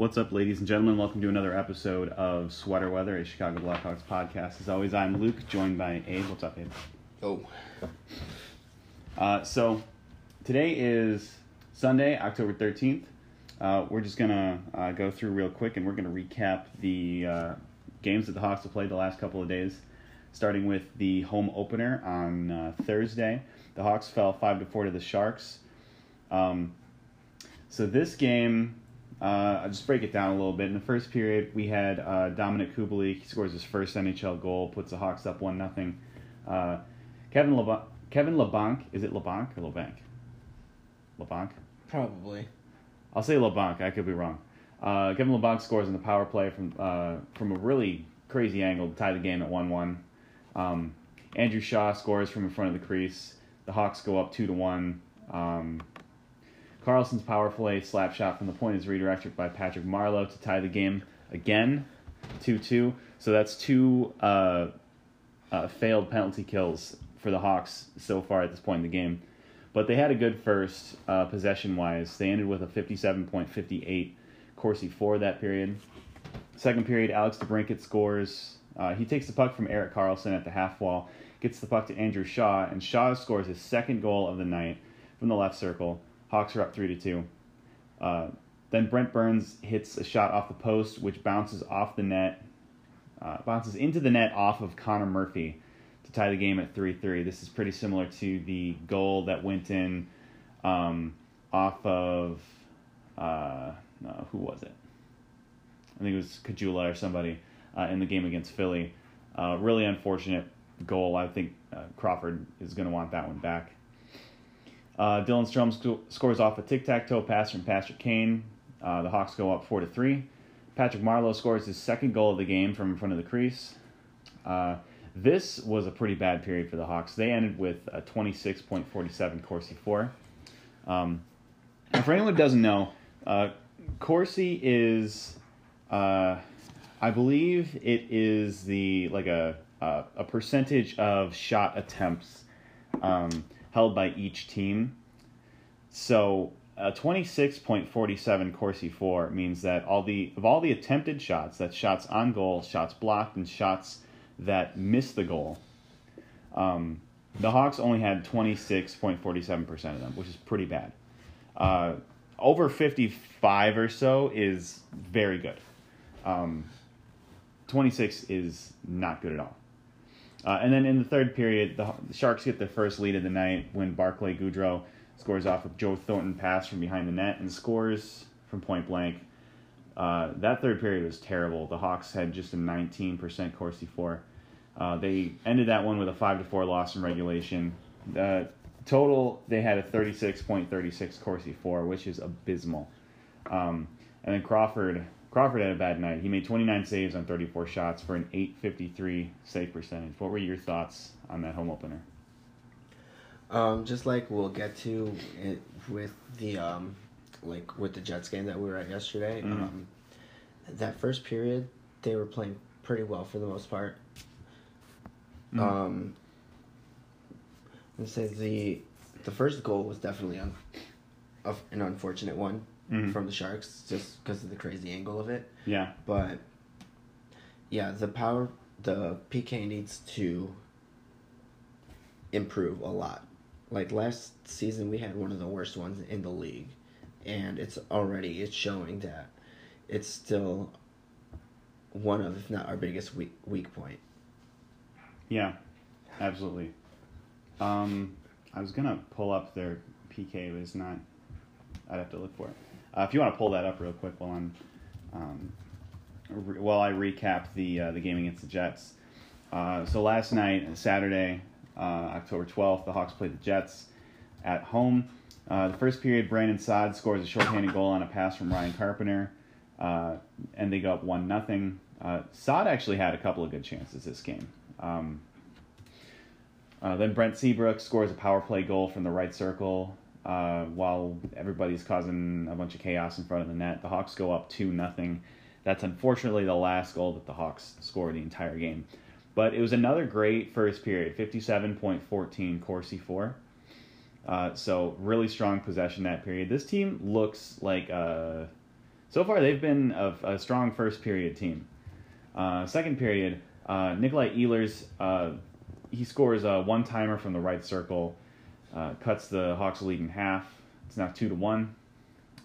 What's up, ladies and gentlemen? Welcome to another episode of Sweater Weather, a Chicago Blackhawks podcast. As always, I'm Luke, joined by Abe. What's up, Abe? Oh. Uh, so, today is Sunday, October 13th. Uh, we're just going to uh, go through real quick and we're going to recap the uh, games that the Hawks have played the last couple of days, starting with the home opener on uh, Thursday. The Hawks fell 5 to 4 to the Sharks. Um, so, this game uh, I'll just break it down a little bit. In the first period, we had uh, Dominik Kubalik. He scores his first NHL goal, puts the Hawks up one nothing. Uh, Kevin LeBlanc, Kevin LeBlanc, is it LeBlanc or LeBlanc? LeBlanc. Probably. I'll say LeBlanc. I could be wrong. Uh, Kevin LeBlanc scores in the power play from uh, from a really crazy angle to tie the game at one one. Um, Andrew Shaw scores from in front of the crease. The Hawks go up two to one. Um, Karlsson's power play slap shot from the point is redirected by Patrick Marleau to tie the game again, 2 2. So that's two uh, uh, failed penalty kills for the Hawks so far at this point in the game. But they had a good first uh, possession wise. They ended with a 57.58 Corsi for that period. Second period, Alex DeBrincat scores. Uh, he takes the puck from Erik Karlsson at the half wall, gets the puck to Andrew Shaw, and Shaw scores his second goal of the night from the left circle. Hawks are up three to two. Uh, then Brent Burns hits a shot off the post, which bounces off the net, uh, bounces into the net off of Connor Murphy to tie the game at three three. This is pretty similar to the goal that went in um, off of uh, no, who was it? I think it was Caggiula or somebody uh, in the game against Philly. Uh, really unfortunate goal. I think uh, Crawford is going to want that one back. Uh, Dylan Strome sc- scores off a tic tac toe pass from Patrick Kane. Uh, the Hawks go up four to three. Patrick Marleau scores his second goal of the game from in front of the crease. Uh, this was a pretty bad period for the Hawks. They ended with a 26.47 Corsi for. Um, and for anyone who doesn't know, uh, Corsi is, uh, I believe it is the like a a, a percentage of shot attempts. Um, held by each team. So a 26.47 Corsi for means that all the of all the attempted shots, that's shots on goal, shots blocked, and shots that miss the goal. Um, the Hawks only had 26.47% of them, which is pretty bad. Uh, over 55 or so is very good. Um, 26 is not good at all. Uh, and then in the third period, the, the, Sharks get their first lead of the night when Barclay Goodrow scores off a Joe Thornton pass from behind the net and scores from point blank. Uh, that third period was terrible. The Hawks had just a 19% Corsi for. Uh, they ended that one with a 5 to 4 loss in regulation. Uh, total, they had a 36.36 Corsi for, which is abysmal. Um, and then Crawford Crawford had a bad night. He made 29 saves on 34 shots for an 853 save percentage. What were your thoughts on that home opener? Um, just like we'll get to it with the um, like with the Jets game that we were at yesterday. Mm-hmm. Um, that first period, they were playing pretty well for the most part. Mm-hmm. Um, let's say the the first goal was definitely un, an unfortunate one mm-hmm. from the Sharks just because of the crazy angle of it. Yeah. But yeah, the power the PK needs to improve a lot. Like last season we had one of the worst ones in the league and it's already it's showing that it's still one of if not our biggest weak weak point. Yeah. Absolutely. Um I was gonna pull up their PK, but it's not. I'd have to look for it. Uh, if you want to pull that up real quick while I'm um, re- while I recap the uh, the game against the Jets. Uh, so last night, Saturday, uh, October twelfth, the Hawks played the Jets at home. Uh, the first period, Brandon Saad scores a shorthanded goal on a pass from Ryan Carpenter, uh, and they go up one nothing. Saad actually had a couple of good chances this game. Um, then Brent Seabrook scores a power play goal from the right circle uh, while everybody's causing a bunch of chaos in front of the net. The Hawks go up 2 nothing. That's unfortunately the last goal that the Hawks scored the entire game. But it was another great first period 57.14 Corsi for. Uh, so, really strong possession that period. This team looks like a, so far they've been a, a strong first period team. Uh, second period, uh, Nikolai Ehlers, uh, he scores a one timer from the right circle, uh, cuts the Hawks lead in half. It's now two to one.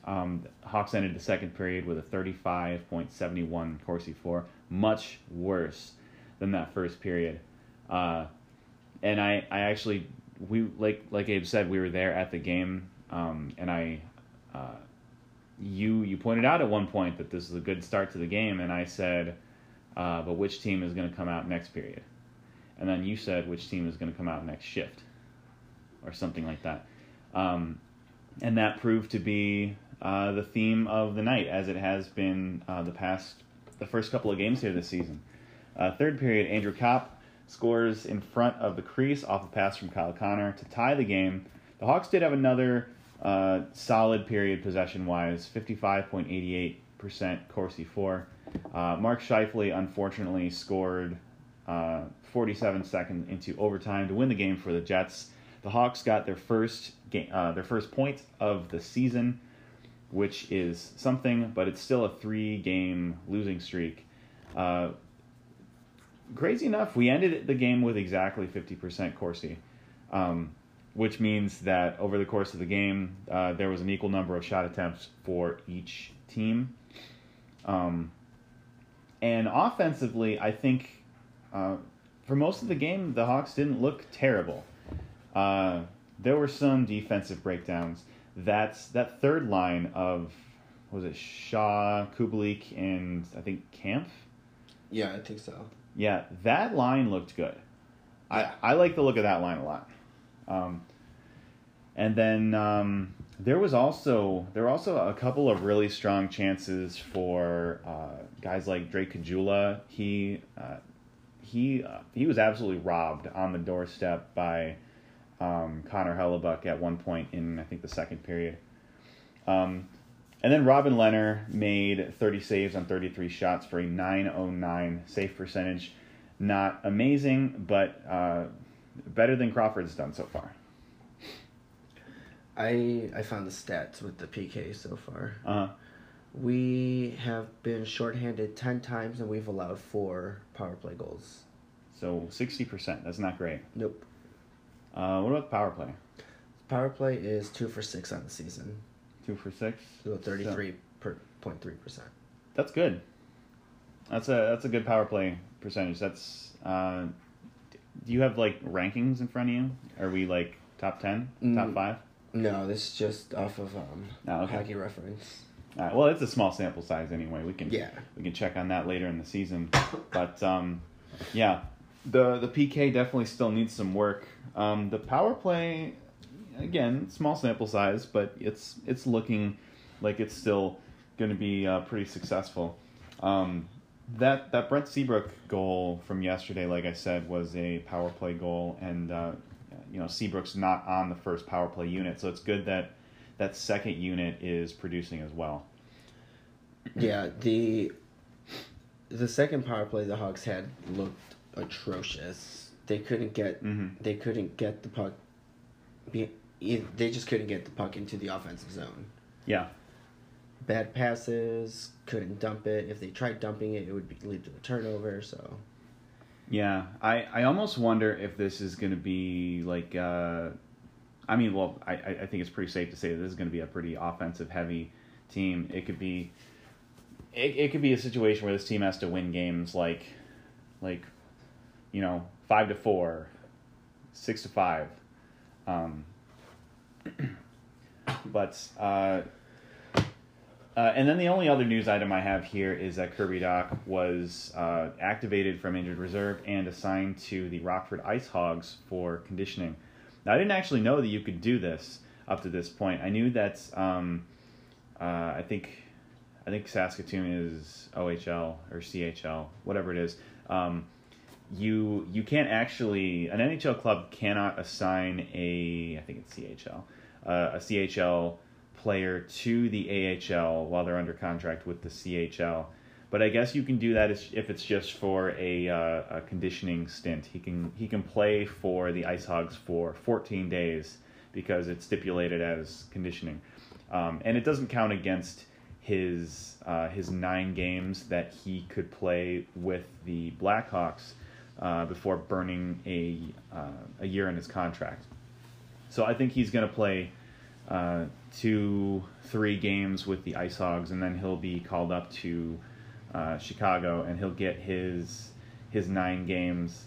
Um, Hawks ended the second period with a 35.71 Corsi for, much worse than that first period. Uh, and I, I actually, we like like Abe said, we were there at the game, um, and I, uh, you you pointed out at one point that this is a good start to the game, and I said, uh, but which team is going to come out next period? And then you said which team is going to come out next shift, or something like that. Um, and that proved to be uh, the theme of the night, as it has been uh, the past, the first couple of games here this season. Uh, third period, Andrew Copp scores in front of the crease off a pass from Kyle Connor to tie the game. The Hawks did have another uh, solid period possession wise, 55.88% Corsi for. Uh, Mark Scheifele unfortunately scored uh, 47 seconds into overtime to win the game for the Jets. The Hawks got their first game, uh, their first point of the season, which is something, but it's still a three-game losing streak. Uh, crazy enough, we ended the game with exactly 50% Corsi, um, which means that over the course of the game, uh, there was an equal number of shot attempts for each team. Um, and offensively, I think uh, for most of the game, the Hawks didn't look terrible. Uh, there were some defensive breakdowns. That's that third line of was it Shaw, Kubalik, and I think Kampf. Yeah, I think so. Yeah, that line looked good. I, I like the look of that line a lot. Um, and then um, there was also there were also a couple of really strong chances for uh, guys like Drake Caggiula. He uh, he uh, he was absolutely robbed on the doorstep by um, Connor Hellebuyck at one point in I think the second period. Um, and then Robin Lehner made 30 saves on 33 shots for a 909 save percentage. Not amazing, but uh, better than Crawford's done so far. I I found the stats with the PK so far. Uh-huh. We have been shorthanded ten times and we've allowed four power play goals. so 60%. That's not great. Nope. Uh, what about power play? Power play is two for six on the season. Two for six. So thirty three per point three percent. That's good. That's a that's a good power play percentage. That's. Uh, do you have like rankings in front of you? Are we like top ten, top Mm. five? No, this is just off of um Oh, okay. hockey reference. Uh, well, it's a small sample size anyway. We can Yeah. we can check on that later in the season. But um, yeah, the the PK definitely still needs some work. Um, the power play, again, small sample size, but it's it's looking like it's still going to be uh, pretty successful. Um, that that Brent Seabrook goal from yesterday, like I said, was a power play goal, and uh, you know Seabrook's not on the first power play unit, so it's good that that second unit is producing as well. Yeah, the the second power play the Hawks had looked atrocious. They couldn't get Mhm. they couldn't get the puck. Be, they just couldn't get the puck into the offensive zone. Yeah. Bad passes, couldn't dump it. If they tried dumping it, it would be, lead to a turnover. So Yeah, I, I almost wonder if this is going to be like, uh, I mean, well, I, I I think it's pretty safe to say that this is going to be a pretty offensive heavy team. It could be, it, it could be a situation where this team has to win games like, like, you know, five to four, six to five, um, but uh, uh, and then the only other news item I have here is that Kirby Dach was uh, activated from injured reserve and assigned to the Rockford Ice Hogs for conditioning. Now, I didn't actually know that you could do this up to this point. I knew that um, uh, I think I think Saskatoon is OHL or CHL, whatever it is. Um, you you can't actually an NHL club cannot assign a I think it's CHL uh, a CHL player to the AHL while they're under contract with the CHL. But I guess you can do that if it's just for a, uh, a conditioning stint. He can he can play for the Ice Hogs for 14 days because it's stipulated as conditioning, um, and it doesn't count against his uh, his nine games that he could play with the Blackhawks uh, before burning a uh, a year in his contract. So I think he's going to play uh, two, three games with the Ice Hogs, and then he'll be called up to uh, Chicago, and he'll get his his nine games,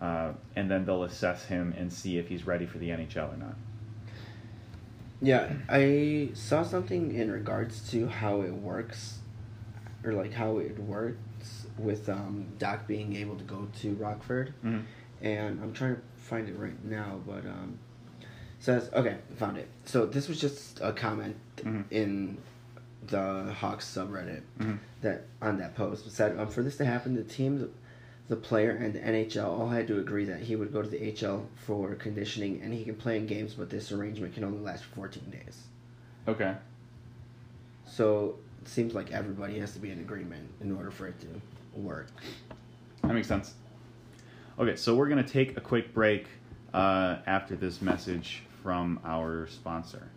uh, and then they'll assess him and see if he's ready for the NHL or not. Yeah, I saw something in regards to how it works, or like how it works with um, Dach being able to go to Rockford, Mhm. and I'm trying to find it right now, but um, says okay, found it. So this was just a comment Mhm. in the Hawks subreddit Mhm. that on that post It said um, for this to happen, the team, the player, and the NHL all had to agree that he would go to the HL for conditioning, and he can play in games, but this arrangement can only last for 14 days. Okay. So seems like everybody has to be in agreement in order for it to work. That makes sense. Okay, so we're going to take a quick break uh, after this message from our sponsor.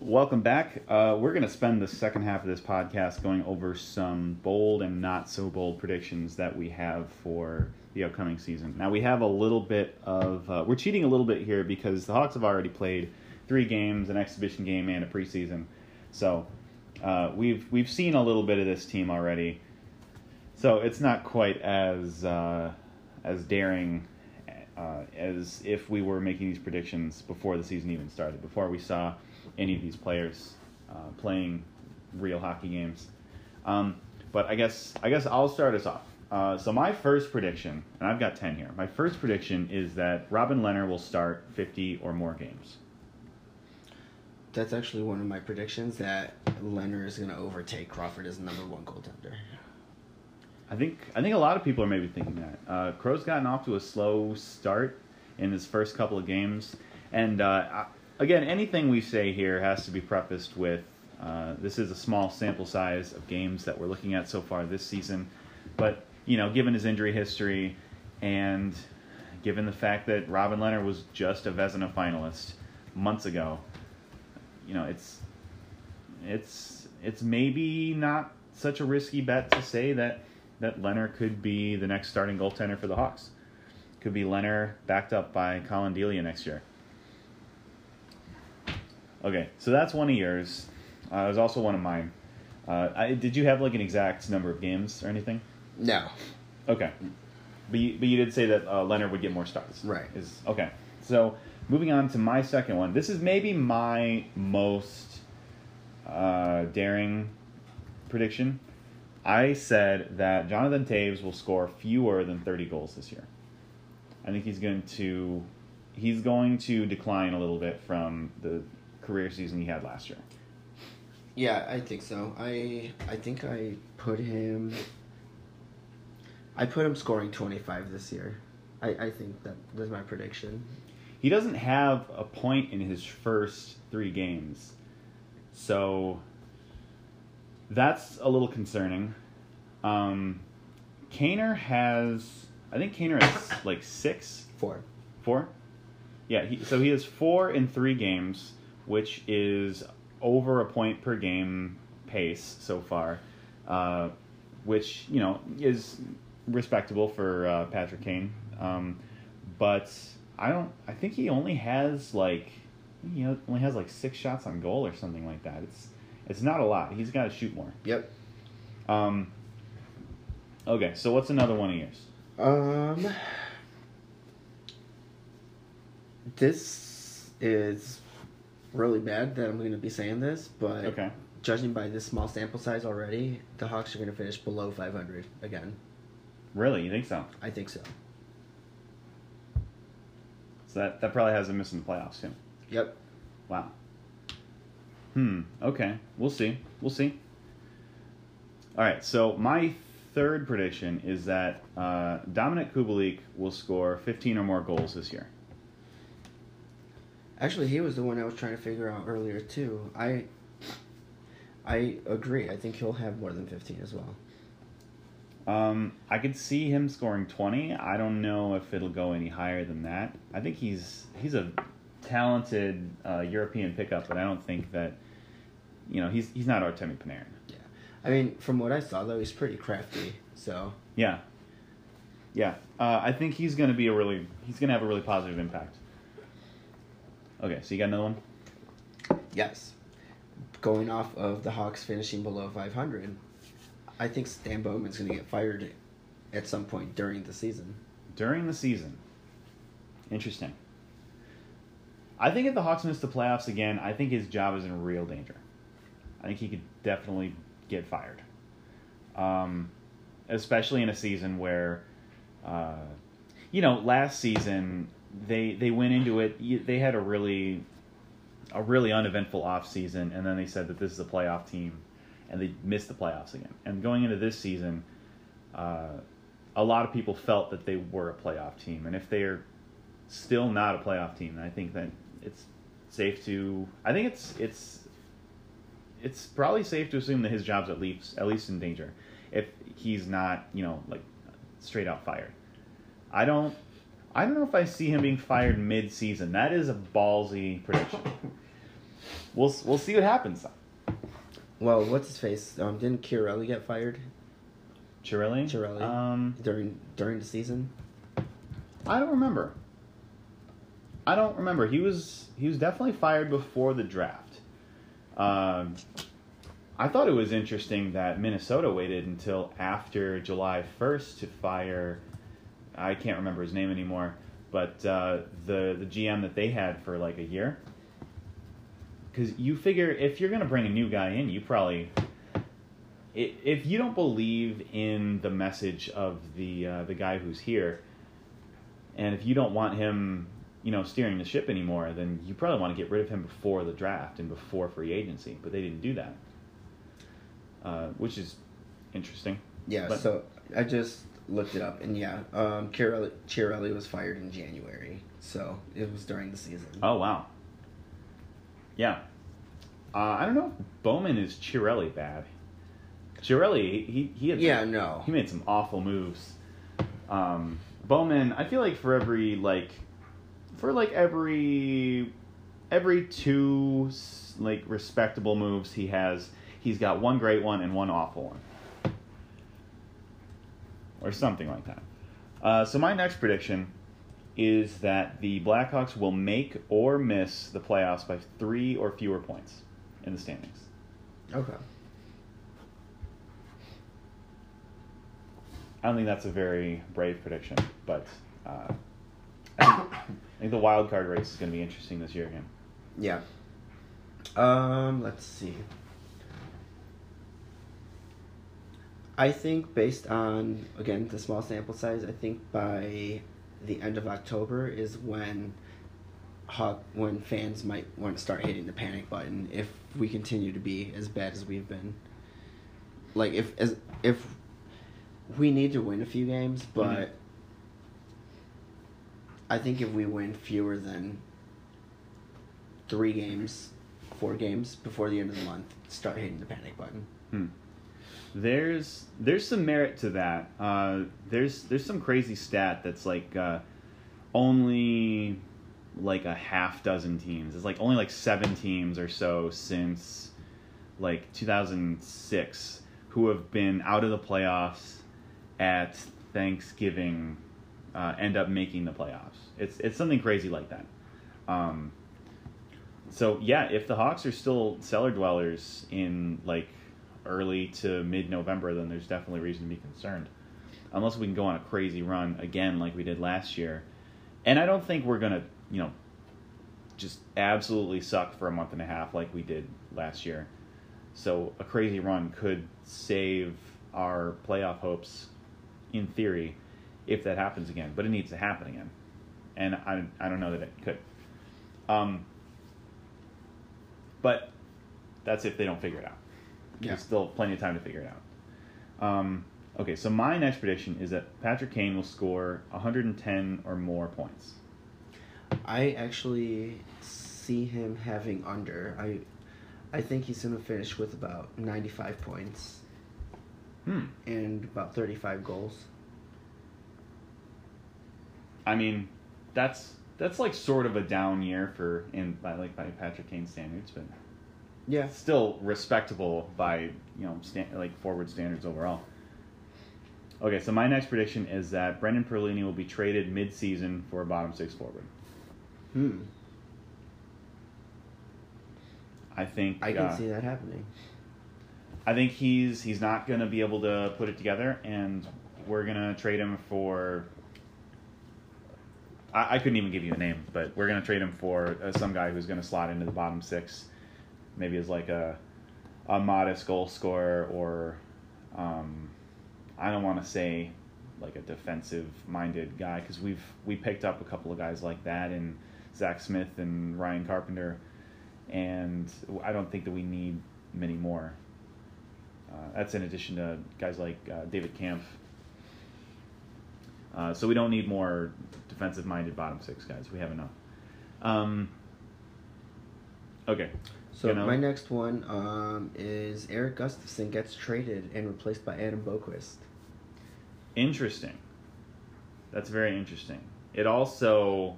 Welcome back. Uh, we're going to spend the second half of this podcast going over some bold and not so bold predictions that we have for the upcoming season. Now, we have a little bit of. Uh, we're cheating a little bit here because the Hawks have already played three games, an exhibition game, and a preseason. So uh, we've we've seen a little bit of this team already. So it's not quite as uh, as daring uh, as if we were making these predictions before the season even started, before we saw any of these players uh, playing real hockey games. Um, but I guess I guess I'll start us off. Uh, so my first prediction, and I've got ten here. My first prediction is that Robin Lehner will start fifty or more games. That's actually one of my predictions that Lehner is going to overtake Crawford as number one goaltender. I think I think a lot of people are maybe thinking that. Uh, Crow's gotten off to a slow start in his first couple of games, and uh, again, anything we say here has to be prefaced with uh, this is a small sample size of games that we're looking at so far this season, but you know, given his injury history and given the fact that Robin Lehner was just a Vezina finalist months ago, you know, it's it's it's maybe not such a risky bet to say that that Lehner could be the next starting goaltender for the Hawks. Could be Lehner backed up by Collin Delia next year. Okay, so that's one of yours. Uh, it was also one of mine. Uh, I, did you have like an exact number of games or anything? No. Okay, but you, but you did say that uh, Lehner would get more starts. Right. Is okay. So moving on to my second one. This is maybe my most uh, daring prediction. I said that Jonathan Toews will score fewer than 30 goals this year. I think he's going to he's going to decline a little bit from the career season he had last year. Yeah, I think so. I I think I put him. I put him scoring twenty five this year. I, I think that that's my prediction. He doesn't have a point in his first three games. So that's a little concerning. Um, Kaner has, I think Kaner has like six, Four. four? Yeah, he, so he has four in three games, which is over a point per game pace so far, uh, which, you know, is respectable for uh, Patrick Kane. Um, but I don't, I think he only has like, you know, only has like six shots on goal or something like that. It's, it's not a lot. He's got to shoot more. Yep. Um, okay, so what's another one of yours? Um. This is really bad that I'm going to be saying this, but Okay. judging by this small sample size already, the Hawks are going to finish below 500 again. Really? You think so? I think so. So that, that probably has them missing the playoffs too. Yep. Wow. Hmm. Okay. We'll see. We'll see. All right. So my third prediction is that uh, Dominik Kubalik will score 15 or more goals this year. Actually, he was the one I was trying to figure out earlier too. I I agree. I think he'll have more than 15 as well. Um, I could see him scoring 20. I don't know if it'll go any higher than that. I think he's he's a talented uh, European pickup, but I don't think that you know, he's he's not Artemi Panarin. Yeah. I mean, from what I saw though, he's pretty crafty. So Yeah, yeah. Uh, I think he's going to be a really he's going to have a really positive impact. Okay, so you got another one. yes, going off of the Hawks finishing below 500, I think Stan Bowman's going to get fired at some point during the season. during the season. Interesting. I think if the Hawks miss the playoffs again, I think his job is in real danger. I think he could definitely get fired. Um, especially in a season where, uh, you know, last season they they went into it. They had a really a really uneventful off season, and then they said that this is a playoff team, and they missed the playoffs again. And going into this season, uh, a lot of people felt that they were a playoff team, and if they're still not a playoff team, I think that it's safe to. I think it's it's it's probably safe to assume that his job's at least at least in danger, if he's not you know like straight out fired. I don't. I don't know if I see him being fired mid-season. That is a ballsy prediction. We'll we'll see what happens. Well, what's his face? Um, didn't Chiarelli get fired Chiarelli. Chiarelli. Um, during during the season? I don't remember. I don't remember. He was he was definitely fired before the draft. Um, I thought it was interesting that Minnesota waited until after July first to fire. I can't remember his name anymore, but uh, the the GM that they had for like a year. Because you figure if you're gonna bring a new guy in, you probably if you don't believe in the message of the uh, the guy who's here, and if you don't want him, you know, steering the ship anymore, then you probably want to get rid of him before the draft and before free agency. But they didn't do that, uh, which is interesting. Yeah. But- so I just looked it up, and yeah, um, Chiarelli, Chiarelli was fired in January, so it was during the season. Oh wow. Yeah. Uh, I don't know if Bowman is Chiarelli bad. Chiarelli, he he had Yeah, no. he made some awful moves. Um, Bowman, I feel like for every like, for like every every two like respectable moves he has, he's got one great one and one awful one, or something like that. Uh, so my next prediction is that the Blackhawks will make or miss the playoffs by three or fewer points in the standings. Okay. I don't think that's a very brave prediction, but uh, I, think, I think the wild card race is going to be interesting this year again. Yeah. Um, let's see. I think based on again the small sample size, I think by the end of October is when Hawk when fans might want to start hitting the panic button if we continue to be as bad as we've been. Like if as if we need to win a few games, but Mhm. I think if we win fewer than three games, four games before the end of the month, start hitting the panic button. Hmm. There's there's some merit to that. Uh, there's there's some crazy stat that's like uh, only like a half dozen teams. It's like only like seven teams or so since like 2006 who have been out of the playoffs at Thanksgiving uh, end up making the playoffs. It's it's something crazy like that. Um, so yeah, if the Hawks are still cellar dwellers in like early to mid November, then there's definitely reason to be concerned. Unless we can go on a crazy run again like we did last year. And I don't think we're gonna, you know, just absolutely suck for a month and a half like we did last year. So a crazy run could save our playoff hopes in theory if that happens again. But it needs to happen again. And I, I don't know that it could. Um, but that's if they don't figure it out. Yeah. There's still plenty of time to figure it out. Um, okay, so my next prediction is that Patrick Kane will score 110 or more points. I actually see him having under. I I think he's gonna finish with about ninety five points Hmm. and about thirty five goals. I mean, that's that's like sort of a down year for in by like by Patrick Kane standards, but Yeah. still respectable by you know sta- like forward standards overall. Okay, so my next prediction is that Brendan Perlini will be traded mid-season for a bottom six forward. Hmm. I think I can uh, see that happening. I think he's he's not going to be able to put it together, and we're going to trade him for. I, I couldn't even give you a name, but we're going to trade him for uh, some guy who's going to slot into the bottom six, maybe as like a a modest goal scorer, or um, I don't want to say like a defensive minded guy because we've we picked up a couple of guys like that in Zach Smith and Ryan Carpenter, and I don't think that we need many more. Uh, that's in addition to guys like uh, David Kampf. Uh, so we don't need more defensive-minded bottom six guys. We have enough. Um, okay. So You know- my next one um, is Erik Gustafsson gets traded and replaced by Adam Boqvist. Interesting. That's very interesting. It also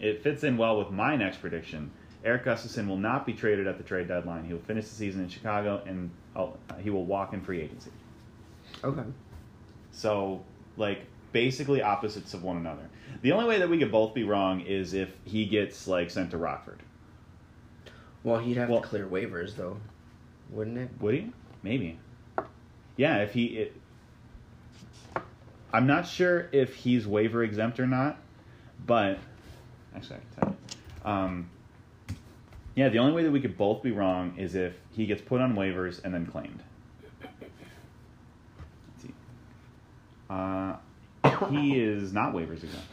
it fits in well with my next prediction. Erik Gustafsson will not be traded at the trade deadline. He will finish the season in Chicago and oh, he will walk in free agency. Okay. So, like, basically opposites of one another. The only way that we could both be wrong is if he gets, like, sent to Rockford. Well, he'd have Well- to clear waivers though, wouldn't it? Would he? Maybe. Yeah, if he. It, I'm not sure if he's waiver exempt or not, but. Actually, I can tell you. Um, yeah, the only way that we could both be wrong is if he gets put on waivers and then claimed. Let's see. Uh, he is not waivers exempt.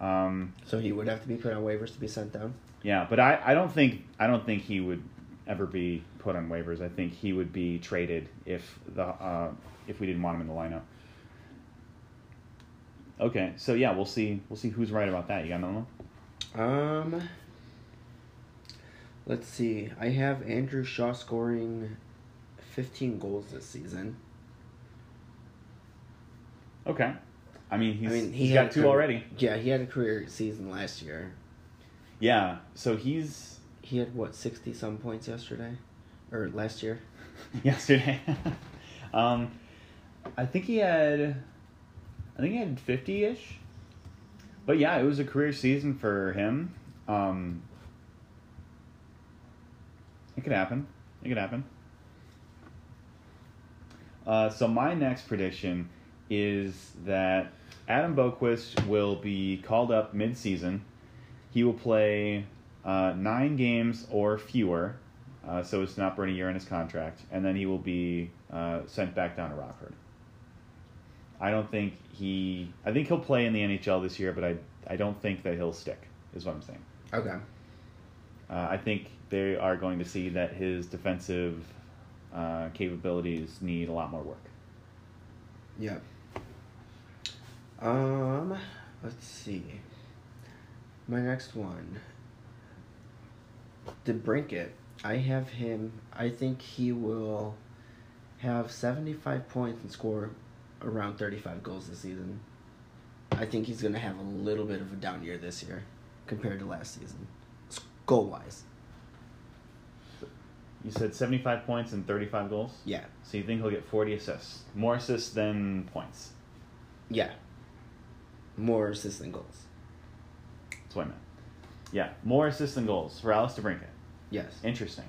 Um, So he would have to be put on waivers to be sent down. Yeah, but I, I don't think I don't think he would ever be put on waivers. I think he would be traded if the uh, if we didn't want him in the lineup. Okay, so yeah, we'll see we'll see who's right about that. You got another one? Um, let's see. I have Andrew Shaw scoring 15 goals this season. Okay, I mean he's I mean, he he's got two career- already. Yeah, he had a career season last year. Yeah, so he's He had what 60 some points yesterday, or last year. yesterday. um, I think he had, I think he had fifty ish. But yeah, it was a career season for him. Um, it could happen. It could happen. Uh, so my next prediction is that Adam Boqvist will be called up mid-season. He will play uh, nine games or fewer, uh, so as to not burn a year in his contract, and then he will be uh, sent back down to Rockford. I don't think he. I think he'll play in the NHL this year, but I I don't think that he'll stick. Is what I'm saying. Okay. Uh, I think they are going to see that his defensive uh, capabilities need a lot more work. Yeah. Um, let's see. My next one. DeBrincat. I have him. I think he will have 75 points and score around 35 goals this season. I think he's going to have a little bit of a down year this year compared to last season, goal wise. You said 75 points and 35 goals. Yeah. So you think he'll get 40 assists, more assists than points? Yeah. More assists than goals. That's what I meant. Yeah, more assists than goals for Alex DeBrincat. Yes. Interesting.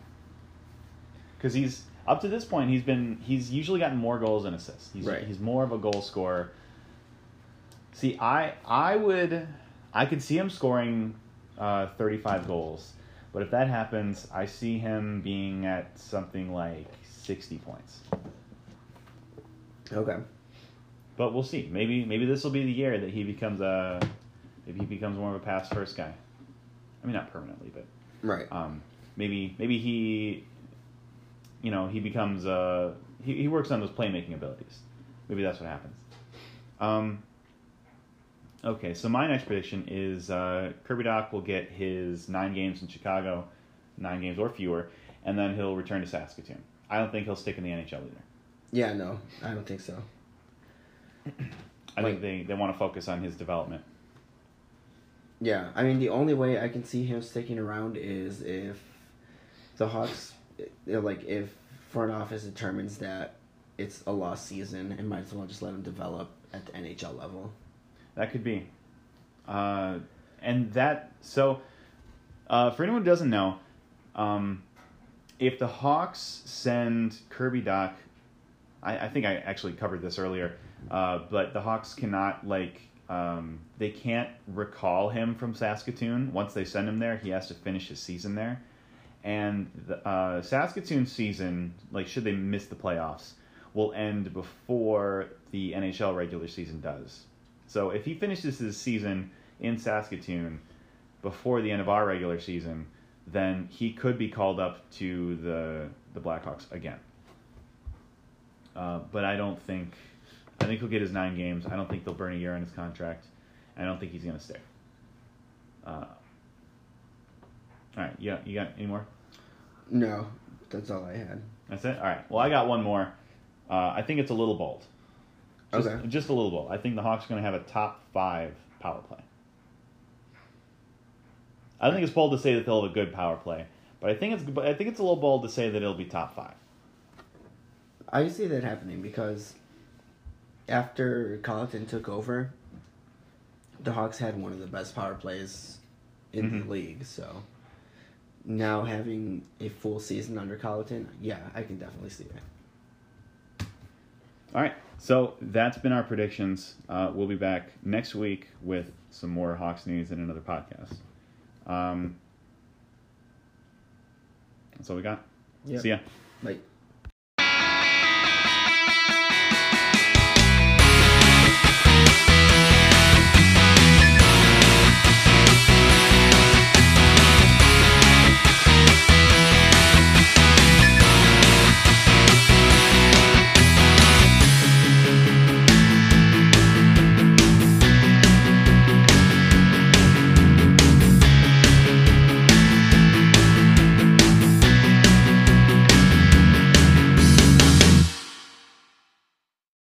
Because he's up to this point, he's been he's usually gotten more goals than assists. He's Right. he's more of a goal scorer. See, I I would I could see him scoring uh, 35 goals, but if that happens, I see him being at something like 60 points. Okay. But we'll see. Maybe maybe this will be the year that he becomes a maybe he becomes more of a pass first guy. I mean, not permanently, but Right. um, maybe maybe he you know he becomes uh he, he works on those playmaking abilities maybe that's what happens um okay so my next prediction is uh kirby dach will get his nine games in chicago nine games or fewer and then he'll return to saskatoon i don't think he'll stick in the nhl either Yeah, no, I don't think so. i Wait. think they, they want to focus on his development Yeah, I mean the only way I can see him sticking around is if the Hawks, it, like if front office determines that it's a lost season, it might as well just let him develop at the NHL level. That could be. Uh, and that so uh, for anyone who doesn't know, um, if the Hawks send Kirby Dach, I, I think I actually covered this earlier, uh, but the Hawks cannot like um, they can't recall him from Saskatoon. Once they send him there, he has to finish his season there. And the uh, Saskatoon season, like should they miss the playoffs, will end before the NHL regular season does. So if he finishes his season in Saskatoon before the end of our regular season, then he could be called up to the the Blackhawks again. Uh, but I don't think. I think he'll get his nine games. I don't think they'll burn a year on his contract. I don't think he's going to stay. Uh, all right, yeah, you got any more? No, that's all I had. That's it. All right. Well, I got one more. Uh, I think it's a little bold. Just, Okay. Just a little bold. I think the Hawks are going to have a top five power play. I don't think it's bold to say that they'll have a good power play, but I think it's but I think it's a little bold to say that it'll be top five. I see that happening because after Colliton took over, the Hawks had one of the best power plays in Mhm. the league. So now having a full season under Colliton, yeah, I can definitely see that. All right. So that's been our predictions. Uh, we'll be back next week with some more Hawks news and another podcast. Um, that's all we got. Yep. See ya. Like